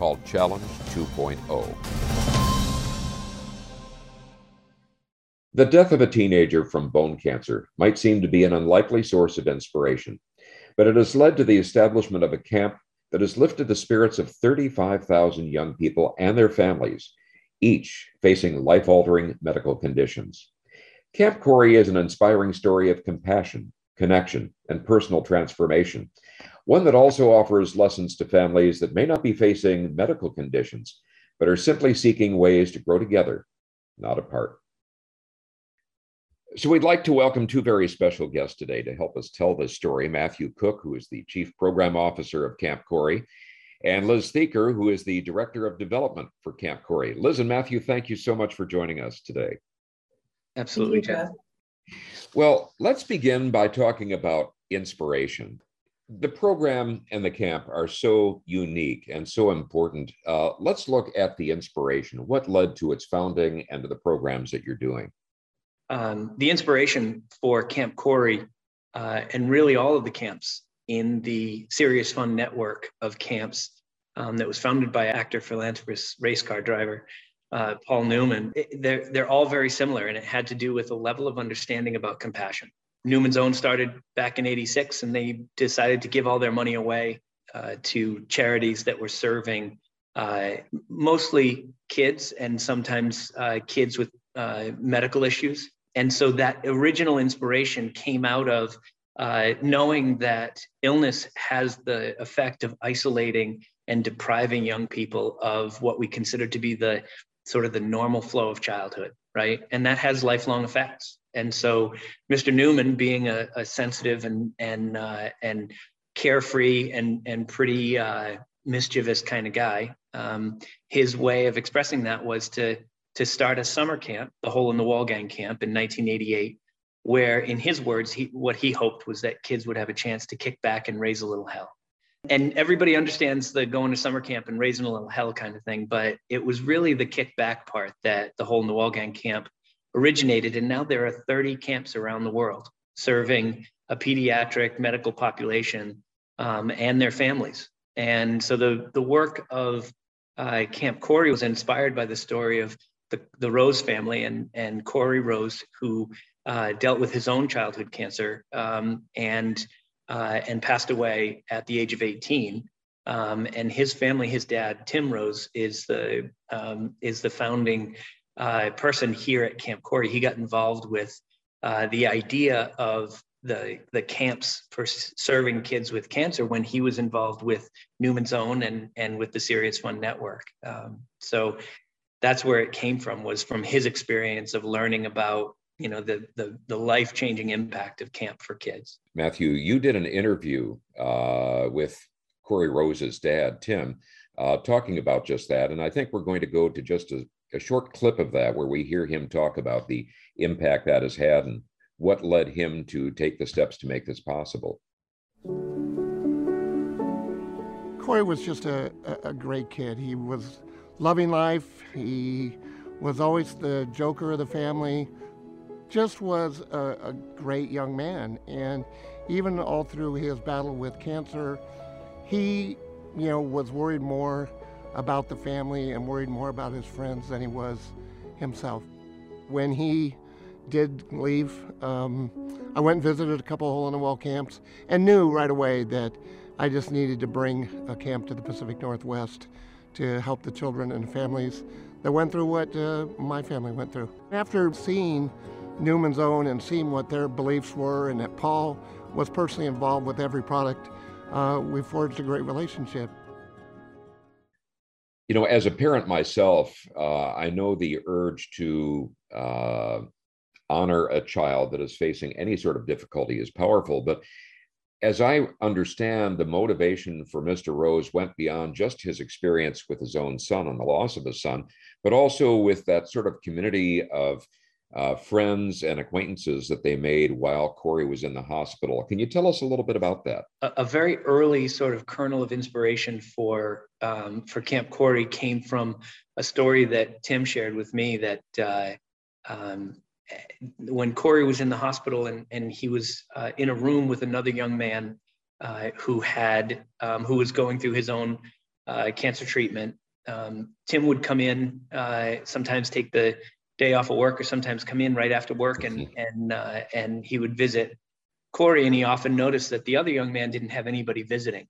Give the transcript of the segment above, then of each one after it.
called Challenge 2.0. The death of a teenager from bone cancer might seem to be an unlikely source of inspiration, but it has led to the establishment of a camp that has lifted the spirits of 35,000 young people and their families, each facing life altering medical conditions. Camp Korey is an inspiring story of compassion, connection, and personal transformation, one that also offers lessons to families that may not be facing medical conditions, but are simply seeking ways to grow together, not apart. So, we'd like to welcome two very special guests today to help us tell this story Matthew Cook, who is the Chief Program Officer of Camp Korey, and Liz Thieker, who is the Director of Development for Camp Korey. Liz and Matthew, thank you so much for joining us today. Absolutely, Jeff. Well, let's begin by talking about inspiration the program and the camp are so unique and so important. Uh, let's look at the inspiration. What led to its founding and to the programs that you're doing? Um, the inspiration for Camp Korey uh, and really all of the camps in the Serious Fun network of camps um, that was founded by actor, philanthropist, race car driver uh, Paul Newman. It, they're they're all very similar, and it had to do with a level of understanding about compassion. Newman's Own started back in 86 and they decided to give all their money away uh, to charities that were serving uh, mostly kids and sometimes uh, kids with uh, medical issues. And so that original inspiration came out of uh, knowing that illness has the effect of isolating and depriving young people of what we consider to be the sort of the normal flow of childhood, right? And that has lifelong effects. And so, Mr. Newman, being a, a sensitive and and uh, and carefree and and pretty uh, mischievous kind of guy, um, his way of expressing that was to to start a summer camp, the Hole in the Wall Gang camp, in 1988, where, in his words, he what he hoped was that kids would have a chance to kick back and raise a little hell. And everybody understands the going to summer camp and raising a little hell kind of thing, but it was really the kickback part that the Hole in the Wall Gang camp originated, and now there are 30 camps around the world serving a pediatric medical population um, and their families. And so the, the work of uh, Camp Korey was inspired by the story of the, the Rose family and, and Korey Rose, who uh, dealt with his own childhood cancer um, and, uh, and passed away at the age of 18. Um, and his family, his dad, Tim Rose, is the, um, is the founding uh, person here at Camp Korey, he got involved with uh, the idea of the the camps for serving kids with cancer when he was involved with Newman's Own and and with the Serious Fun Network. Um, so that's where it came from was from his experience of learning about you know the the, the life changing impact of camp for kids. Matthew, you did an interview uh, with Korey Rose's dad, Tim, uh, talking about just that, and I think we're going to go to just a a short clip of that where we hear him talk about the impact that has had and what led him to take the steps to make this possible. Korey was just a, a, great kid. He was loving life. He was always the joker of the family. Just was a, a great young man. And even all through his battle with cancer, he, you know, was worried more about the family and worried more about his friends than he was himself. When he did leave, um, I went and visited a couple hole in the wall camps and knew right away that I just needed to bring a camp to the Pacific Northwest to help the children and families that went through what uh, my family went through. After seeing Newman's Own and seeing what their beliefs were, and that Paul was personally involved with every product, uh, we forged a great relationship you know, as a parent myself, uh, I know the urge to uh, honor a child that is facing any sort of difficulty is powerful. But as I understand, the motivation for Mr. Rose went beyond just his experience with his own son and the loss of his son, but also with that sort of community of uh, friends and acquaintances that they made while Korey was in the hospital. Can you tell us a little bit about that? A, a very early sort of kernel of inspiration for um, for Camp Korey came from a story that Tim shared with me that uh, um, when Korey was in the hospital and, and he was uh, in a room with another young man uh, who had um, who was going through his own uh, cancer treatment. Um, Tim would come in, uh, sometimes take the day off of work, or sometimes come in right after work, and mm-hmm. and uh, and he would visit Korey, and he often noticed that the other young man didn't have anybody visiting.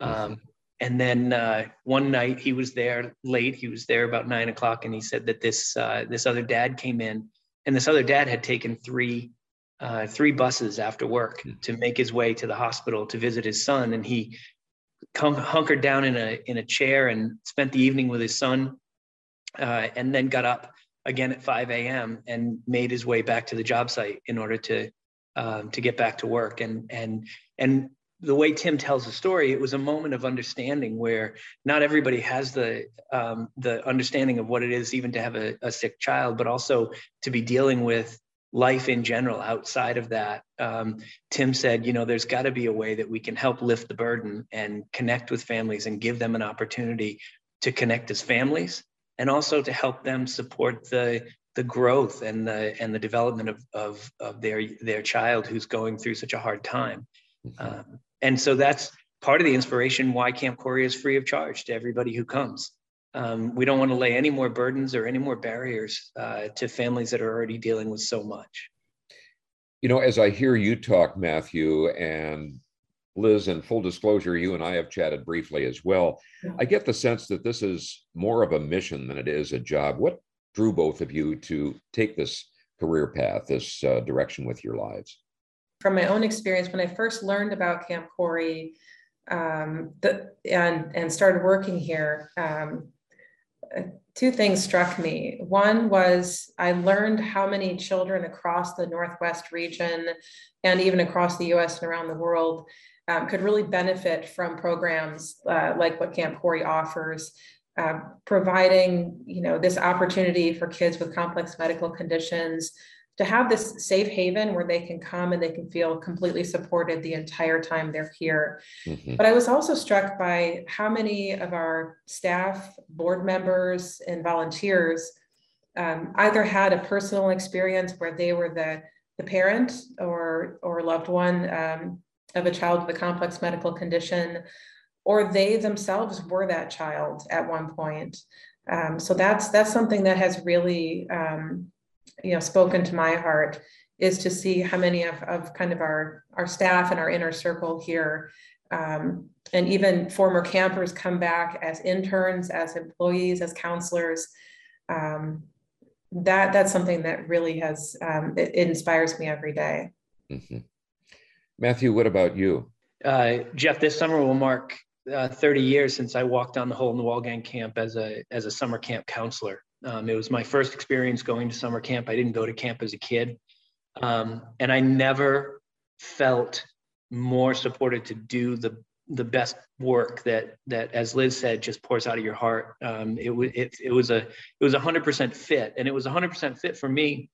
Um, mm-hmm. and then uh, one night he was there late. He was there about nine o'clock, and he said that this this other dad came in and this other dad had taken three uh, three buses after work hmm. to make his way to the hospital to visit his son, and he come, hunkered down in a in a chair and spent the evening with his son, uh, and then got up again at 5 a.m. and made his way back to the job site in order to um, to get back to work. And and and the way Tim tells the story, it was a moment of understanding where not everybody has the um, the understanding of what it is even to have a, a, sick child, but also to be dealing with life in general outside of that. Um, Tim said, you know, there's got to be a way that we can help lift the burden and connect with families and give them an opportunity to connect as families, and also to help them support the the growth and the and the development of of, of their their child who's going through such a hard time. Mm-hmm. Um, and so that's part of the inspiration why Camp Korey is free of charge to everybody who comes. Um, we don't want to lay any more burdens or any more barriers uh, to families that are already dealing with so much. You know, as I hear you talk, Matthew, and Liz, in full disclosure, you and I have chatted briefly as well. I get the sense that this is more of a mission than it is a job. What drew both of you to take this career path, this uh, direction with your lives? from my own experience, when I first learned about Camp Korey um, the, and, and started working here, um, two things struck me. One was I learned how many children across the Northwest region and even across the US and around the world um, could really benefit from programs uh, like what Camp Korey offers. Uh, providing you know this opportunity for kids with complex medical conditions to have this safe haven where they can come and they can feel completely supported the entire time they're here. Mm-hmm. But I was also struck by how many of our staff, board members, and volunteers um, either had a personal experience where they were the, the parent or, or loved one um, of a child with a complex medical condition, or they themselves were that child at one point. Um, so that's that's something that has really um, you know spoken to my heart is to see how many of, of kind of our our staff and our inner circle here um, and even former campers come back as interns as employees as counselors um, that that's something that really has um, it, it, inspires me every day. Mm-hmm. Matthew what about you uh, jeff this summer will mark uh, 30 years since i walked on the hole in the wall gang camp as a as a summer camp counselor um, it was my first experience going to summer camp. I didn't go to camp as a kid. Um, and I never felt more supported to do the the best work that that as Liz said just pours out of your heart. Um, it was it, it was a it was hundred percent fit, and it was hundred percent fit for me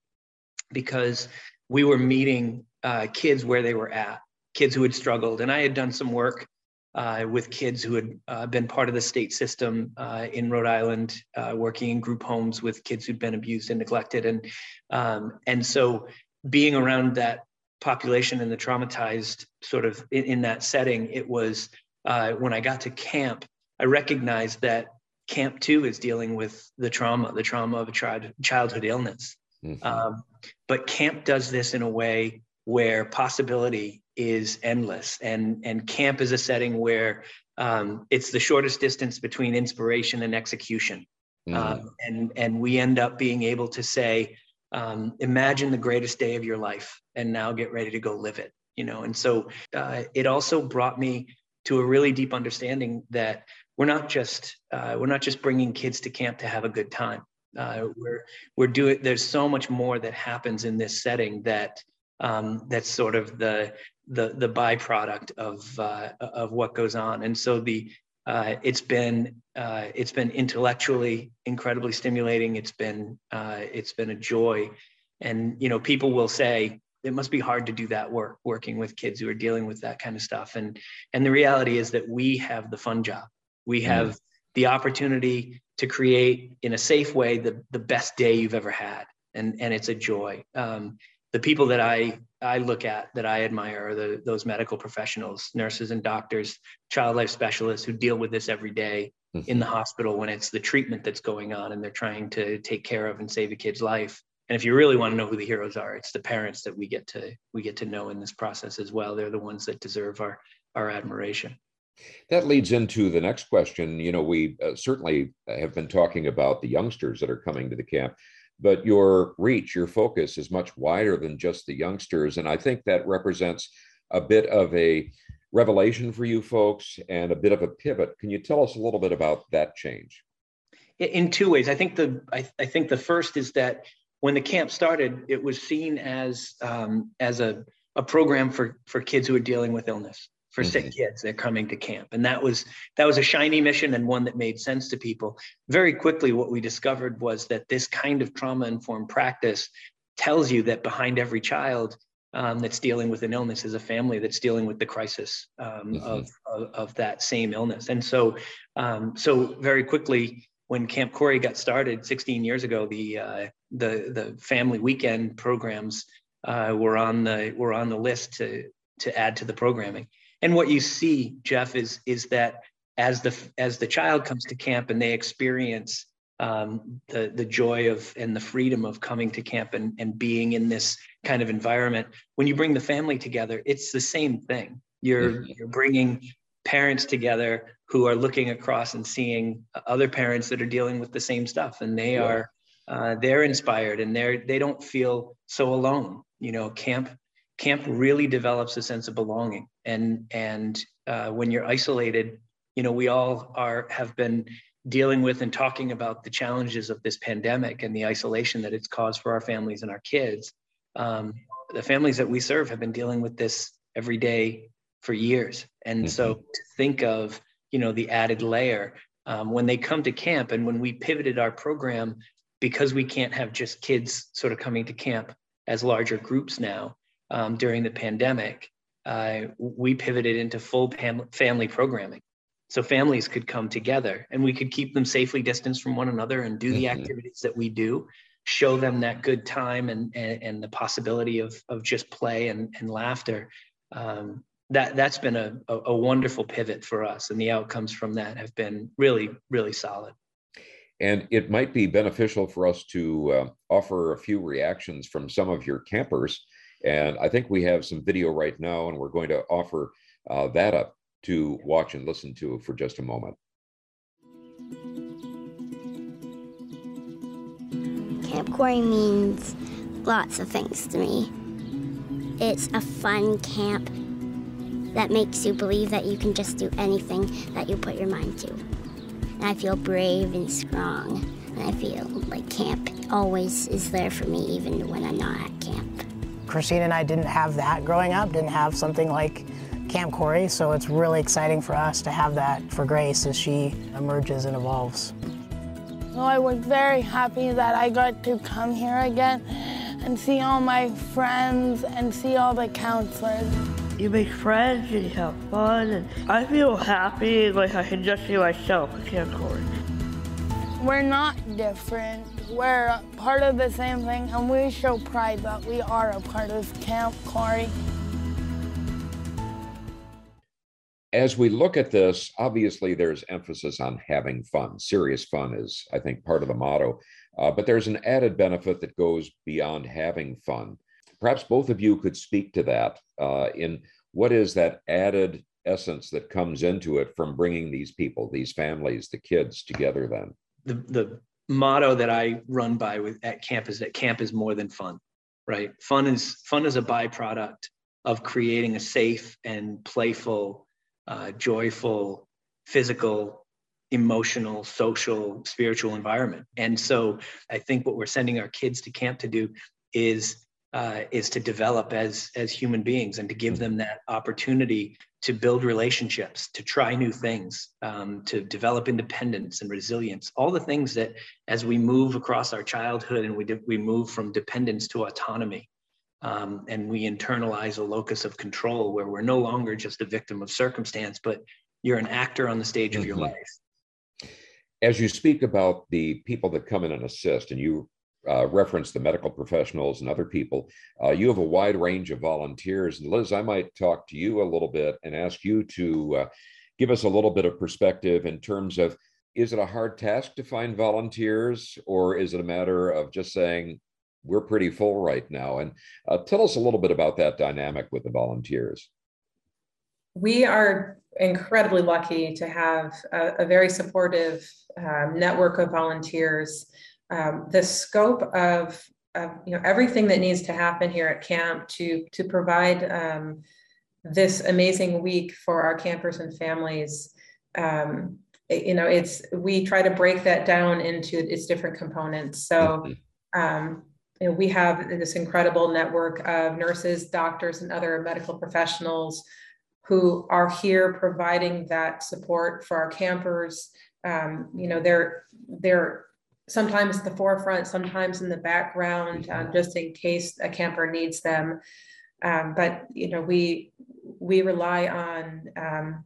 because we were meeting uh, kids where they were at, kids who had struggled, and I had done some work uh, with kids who had uh, been part of the state system uh, in Rhode Island, uh, working in group homes with kids who'd been abused and neglected, and um, and so being around that population and the traumatized sort of in, in that setting, it was uh, when I got to camp, I recognized that camp two is dealing with the trauma, the trauma of a child, childhood illness. Mm-hmm. Um, but camp does this in a way where possibility is endless and and camp is a setting where um, it's the shortest distance between inspiration and execution mm. um, and and we end up being able to say um, imagine the greatest day of your life and now get ready to go live it you know and so uh, it also brought me to a really deep understanding that we're not just uh, we're not just bringing kids to camp to have a good time uh, we're we're doing there's so much more that happens in this setting that um, that's sort of the the the byproduct of uh, of what goes on. And so the uh, it's been uh, it's been intellectually incredibly stimulating. It's been uh, it's been a joy, and you know people will say it must be hard to do that work working with kids who are dealing with that kind of stuff. And and the reality is that we have the fun job. We mm-hmm. have mm. the opportunity to create in a safe way the the best day you've ever had, and and it's a joy. Um, the people that I I look at that I admire are the, those medical professionals, nurses and doctors, child life specialists who deal with this every day mm-hmm. in the hospital when it's the treatment that's going on and they're trying to take care of and save a kid's life. And if you really want to know who the heroes are, it's the parents that we get to we get to know in this process as well. They're the ones that deserve our our admiration. That leads into the next question. You know, we uh, certainly have been talking about the youngsters that are coming to the camp but your reach, your focus is much wider than just the youngsters. And I think that represents a bit of a revelation for you folks and a bit of a pivot. Can you tell us a little bit about that change? In two ways. I think the I, I think the first is that when the camp started, it was seen as um, as a, a program for for kids who are dealing with illness for mm-hmm. sick kids that are coming to camp and that was that was a shiny mission and one that made sense to people very quickly what we discovered was that this kind of trauma informed practice tells you that behind every child um, that's dealing with an illness is a family that's dealing with the crisis um, mm-hmm. of, of, of, that same illness and so um, so very quickly when camp korey got started 16 years ago the uh, the the family weekend programs uh, were on the were on the list to to add to the programming and what you see, Jeff, is is that as the as the child comes to camp and they experience um, the the joy of and the freedom of coming to camp and and being in this kind of environment, when you bring the family together, it's the same thing. You're mm-hmm. you're bringing parents together who are looking across and seeing other parents that are dealing with the same stuff, and they yeah. are uh, they're inspired and they're they don't feel so alone. You know, camp camp really develops a sense of belonging and and uh, when you're isolated you know we all are have been dealing with and talking about the challenges of this pandemic and the isolation that it's caused for our families and our kids um, the families that we serve have been dealing with this every day for years and mm-hmm. so to think of you know the added layer um, when they come to camp and when we pivoted our program because we can't have just kids sort of coming to camp as larger groups now um, during the pandemic, uh, we pivoted into full pam- family programming. So families could come together and we could keep them safely distanced from one another and do the mm-hmm. activities that we do, show them that good time and, and, and the possibility of, of just play and, and laughter. Um, that, that's been a, a, a wonderful pivot for us. And the outcomes from that have been really, really solid. And it might be beneficial for us to uh, offer a few reactions from some of your campers and I think we have some video right now, and we're going to offer uh, that up to watch and listen to for just a moment. Camp Korey means lots of things to me. It's a fun camp that makes you believe that you can just do anything that you put your mind to. And I feel brave and strong, and I feel like camp always is there for me even when I'm not at camp. Christine and I didn't have that growing up, didn't have something like Camp Korey, so it's really exciting for us to have that for Grace as she emerges and evolves. Well, I was very happy that I got to come here again and see all my friends and see all the counselors. You make friends and you have fun, and I feel happy like I can just be myself at Camp Korey. We're not different. We're part of the same thing, and we show pride that we are a part of Camp Korey. As we look at this, obviously there's emphasis on having fun. Serious fun is, I think, part of the motto. Uh, but there's an added benefit that goes beyond having fun. Perhaps both of you could speak to that uh, in what is that added essence that comes into it from bringing these people, these families, the kids together then? the, the motto that I run by with at camp is that camp is more than fun, right? Fun is fun is a byproduct of creating a safe and playful, uh, joyful, physical, emotional, social, spiritual environment. And so I think what we're sending our kids to camp to do is uh, is to develop as as human beings and to give them that opportunity to build relationships, to try new things, um, to develop independence and resilience. All the things that, as we move across our childhood and we de- we move from dependence to autonomy, um, and we internalize a locus of control where we're no longer just a victim of circumstance, but you're an actor on the stage mm-hmm. of your mm-hmm. life. As you speak about the people that come in and assist, and you uh, reference the medical professionals and other people, uh, you have a wide range of volunteers. And Liz, I might talk to you a little bit and ask you to uh, give us a little bit of perspective in terms of is it a hard task to find volunteers, or is it a matter of just saying, we're pretty full right now. And uh, tell us a little bit about that dynamic with the volunteers. We are incredibly lucky to have a, a very supportive um, network of volunteers. Um, the scope of, of, you know everything that needs to happen here at camp to to provide um, this amazing week for our campers and families um, you know it's we try to break that down into its different components so mm-hmm. um, you know, we have this incredible network of nurses, doctors, and other medical professionals who are here providing that support for our campers. Um, you know, they're they're sometimes the forefront, sometimes in the background, um, just in case a camper needs them. Um, but you know, we we rely on um,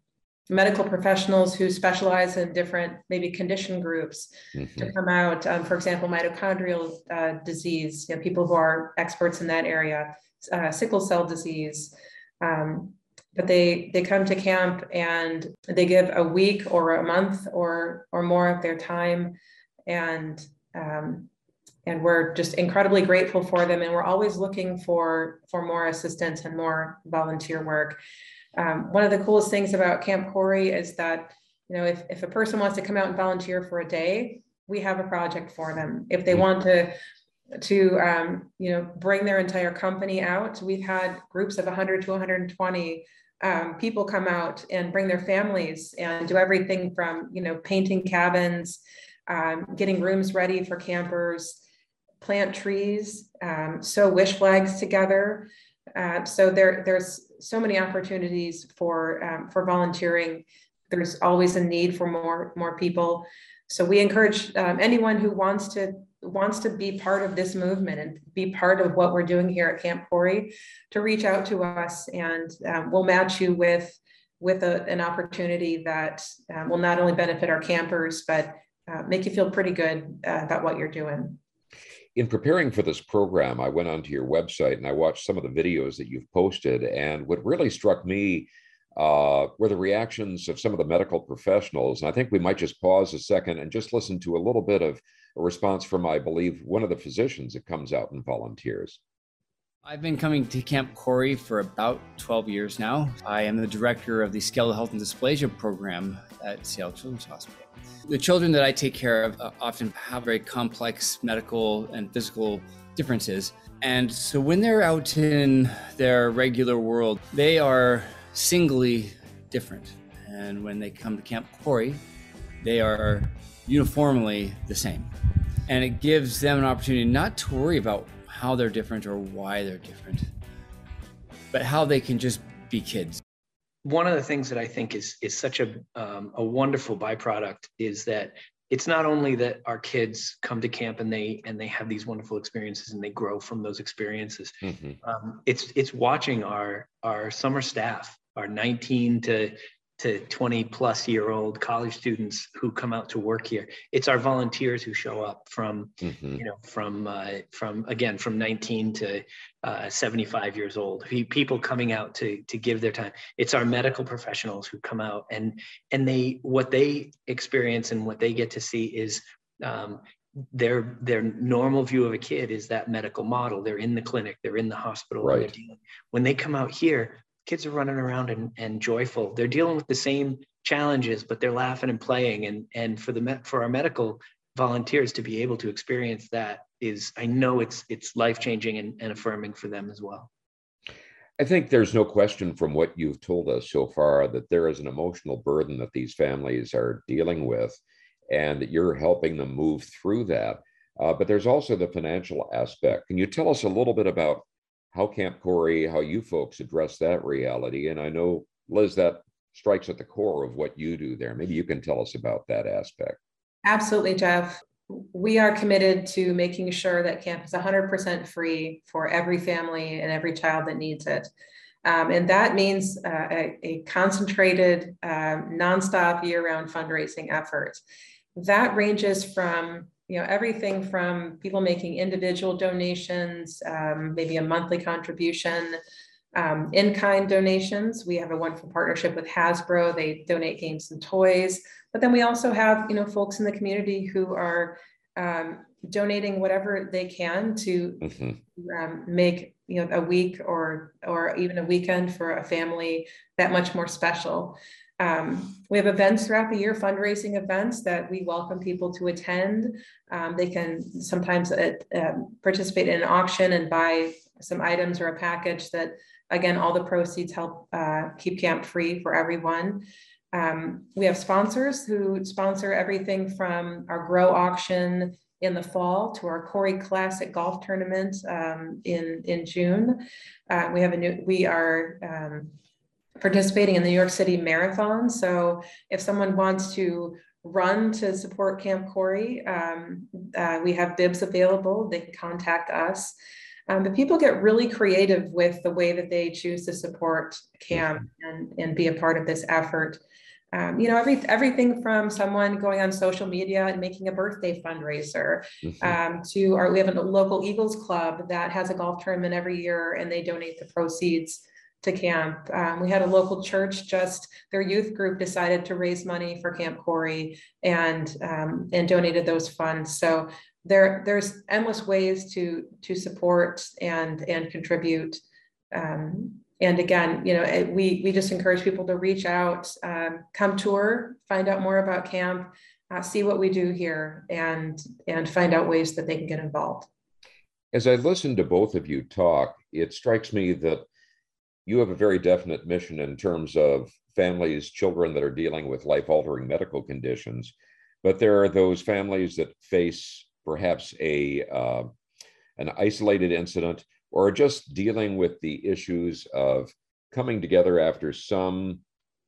medical professionals who specialize in different maybe condition groups mm-hmm. to come out um, for example mitochondrial uh, disease you know, people who are experts in that area uh, sickle cell disease um, but they they come to camp and they give a week or a month or or more of their time and um, and we're just incredibly grateful for them and we're always looking for for more assistance and more volunteer work um, one of the coolest things about Camp Korey is that, you know, if, if a person wants to come out and volunteer for a day, we have a project for them. If they want to, to um, you know, bring their entire company out, we've had groups of 100 to 120 um, people come out and bring their families and do everything from, you know, painting cabins, um, getting rooms ready for campers, plant trees, um, sew wish flags together. Uh, so there, there's so many opportunities for um, for volunteering. There's always a need for more more people. So we encourage um, anyone who wants to wants to be part of this movement and be part of what we're doing here at Camp Korey to reach out to us, and um, we'll match you with with a, an opportunity that um, will not only benefit our campers but uh, make you feel pretty good uh, about what you're doing in preparing for this program, I went onto your website and I watched some of the videos that you've posted. And what really struck me uh, were the reactions of some of the medical professionals. And I think we might just pause a second and just listen to a little bit of a response from, I believe, one of the physicians that comes out and volunteers. I've been coming to Camp Korey for about 12 years now. I am the director of the Skeletal Health and Dysplasia program at Seattle Children's Hospital. The children that I take care of uh, often have very complex medical and physical differences. And so when they're out in their regular world, they are singly different. And when they come to Camp Korey, they are uniformly the same. And it gives them an opportunity not to worry about how they're different or why they're different, but how they can just be kids one of the things that I think is is such a um, a wonderful byproduct is that it's not only that our kids come to camp and they and they have these wonderful experiences and they grow from those experiences. Mm-hmm. Um, it's it's watching our our summer staff, our 19 to to 20 plus year old college students who come out to work here. It's our volunteers who show up from mm-hmm. you know from uh, from again from 19 to uh, 75 years old. People coming out to to give their time. It's our medical professionals who come out and and they what they experience and what they get to see is um, their their normal view of a kid is that medical model. They're in the clinic. They're in the hospital. Right. when they come out here kids are running around and, and joyful. They're dealing with the same challenges, but they're laughing and playing. And and for the for our medical volunteers to be able to experience that is, I know it's it's life changing and, and affirming for them as well. I think there's no question from what you've told us so far that there is an emotional burden that these families are dealing with, and that you're helping them move through that. Uh, but there's also the financial aspect. Can you tell us a little bit about how Camp Korey, how you folks address that reality. And I know, Liz, that strikes at the core of what you do there. Maybe you can tell us about that aspect. Absolutely, Jeff. We are committed to making sure that camp is 100% free for every family and every child that needs it. Um, and that means uh, a, a, concentrated, uh, nonstop year round fundraising effort. That ranges from you know everything from people making individual donations, um, maybe a monthly contribution, um, in-kind donations. We have a wonderful partnership with Hasbro. They donate games and toys. But then we also have you know folks in the community who are um, donating whatever they can to mm-hmm. um, make you know a week or or even a weekend for a family that much more special. Um, we have events throughout the year, fundraising events that we welcome people to attend. Um, they can sometimes uh, uh, participate in an auction and buy some items or a package that, again, all the proceeds help uh, keep camp free for everyone. Um, we have sponsors who sponsor everything from our grow auction in the fall to our Korey Classic Golf Tournament um, in in June. Uh, we have a new. We are um, participating in the New York City Marathon. So if someone wants to run to support Camp Korey, um, uh, we have bibs available. They can contact us. Um, but people get really creative with the way that they choose to support camp and, and be a part of this effort. Um, you know, every, everything from someone going on social media and making a birthday fundraiser mm-hmm. um, to our, we have a local Eagles club that has a golf tournament every year and they donate the proceeds to camp. Um, we had a local church just their youth group decided to raise money for Camp Korey and um, and donated those funds. So there there's endless ways to to support and and contribute. Um, and again, you know, we we just encourage people to reach out, um, come tour, find out more about camp, uh, see what we do here, and and find out ways that they can get involved. As I listen to both of you talk, it strikes me that you have a very definite mission in terms of families, children that are dealing with life altering medical conditions. But there are those families that face perhaps a uh, an isolated incident or are just dealing with the issues of coming together after some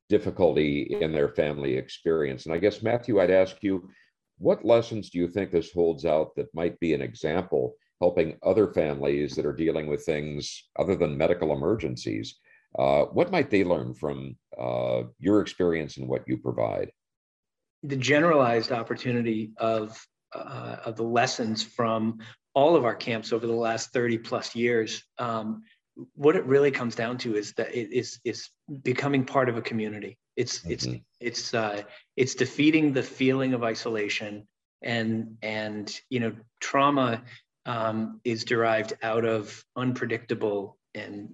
difficulty in their family experience. And I guess, Matthew, I'd ask you, what lessons do you think this holds out that might be an example helping other families that are dealing with things other than medical emergencies. Uh, what might they learn from uh, your experience and what you provide? The generalized opportunity of uh, of the lessons from all of our camps over the last 30 plus years. Um, what it really comes down to is that it is is becoming part of a community. It's mm-hmm. it's it's uh, it's defeating the feeling of isolation and and you know trauma um, is derived out of unpredictable and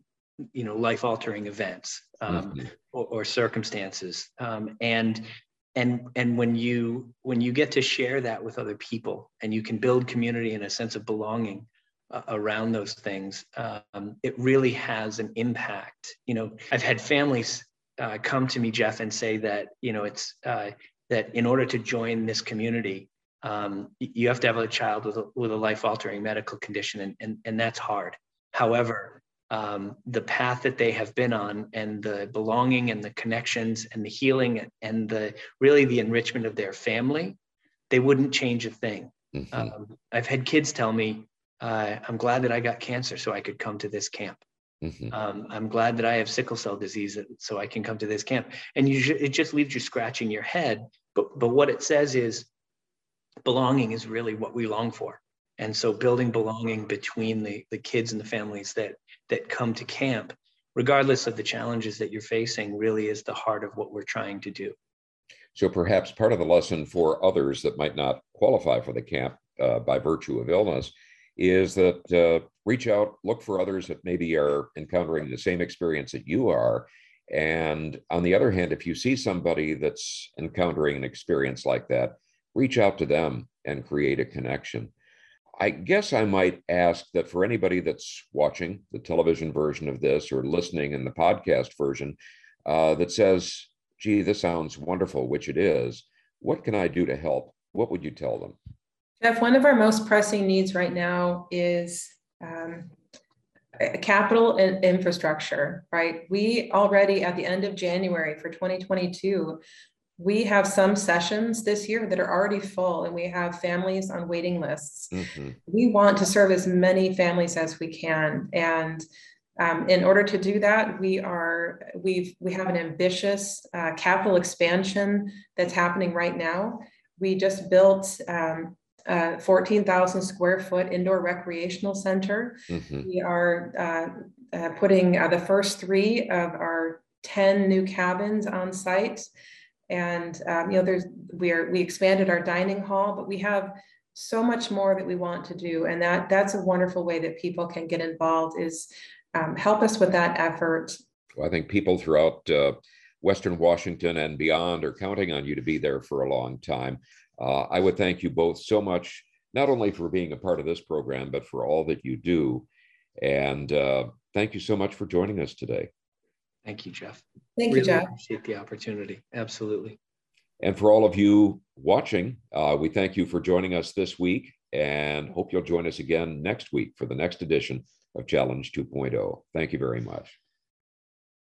you know life altering events um, mm-hmm. or, or, circumstances um, and and and when you when you get to share that with other people and you can build community and a sense of belonging uh, around those things um, it really has an impact you know i've had families uh, come to me jeff and say that you know it's uh, that in order to join this community um, you have to have a child with a, with a life altering medical condition, and, and, and that's hard. However, um, the path that they have been on and the belonging and the connections and the healing and the really the enrichment of their family, they wouldn't change a thing. Mm-hmm. Um, I've had kids tell me, uh, I'm glad that I got cancer so I could come to this camp. Mm-hmm. Um, I'm glad that I have sickle cell disease so I can come to this camp. And you, it just leaves you scratching your head. But, but what it says is belonging is really what we long for. And so building belonging between the, the kids and the families that that come to camp, regardless of the challenges that you're facing, really is the heart of what we're trying to do. So perhaps part of the lesson for others that might not qualify for the camp uh, by virtue of illness is that uh, reach out, look for others that maybe are encountering the same experience that you are. And on the other hand, if you see somebody that's encountering an experience like that, reach out to them and create a connection. I guess I might ask that for anybody that's watching the television version of this or listening in the podcast version uh, that says, gee, this sounds wonderful, which it is, what can I do to help? What would you tell them? Jeff, one of our most pressing needs right now is um, capital and infrastructure, right? We already at the end of January for 2022, we have some sessions this year that are already full and we have families on waiting lists. Mm-hmm. We want to serve as many families as we can. And um, in order to do that, we are we've we have an ambitious uh, capital expansion that's happening right now. We just built um, a 14,000 square foot indoor recreational center. Mm-hmm. We are uh, uh, putting uh, the first three of our 10 new cabins on site and um, you know there's we are we expanded our dining hall but we have so much more that we want to do. And that that's a wonderful way that people can get involved is um, help us with that effort. Well, i think people throughout uh, western washington and beyond are counting on you to be there for a long time. Uh, i would thank you both so much not only for being a part of this program but for all that you do. And uh, thank you so much for joining us today Thank you, Jeff. Thank really you, Jeff. I appreciate the opportunity. Absolutely. And for all of you watching, uh, we thank you for joining us this week and hope you'll join us again next week for the next edition of Challenge 2.0. Thank you very much.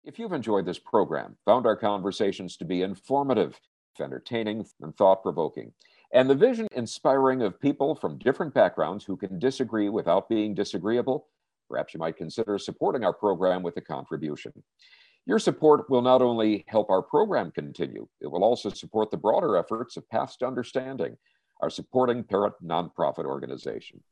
If you've enjoyed this program, found our conversations to be informative, entertaining, and thought provoking, and the vision inspiring of people from different backgrounds who can disagree without being disagreeable, perhaps you might consider supporting our program with a contribution. Your support will not only help our program continue, it will also support the broader efforts of Paths to Understanding, our supporting parent nonprofit organization.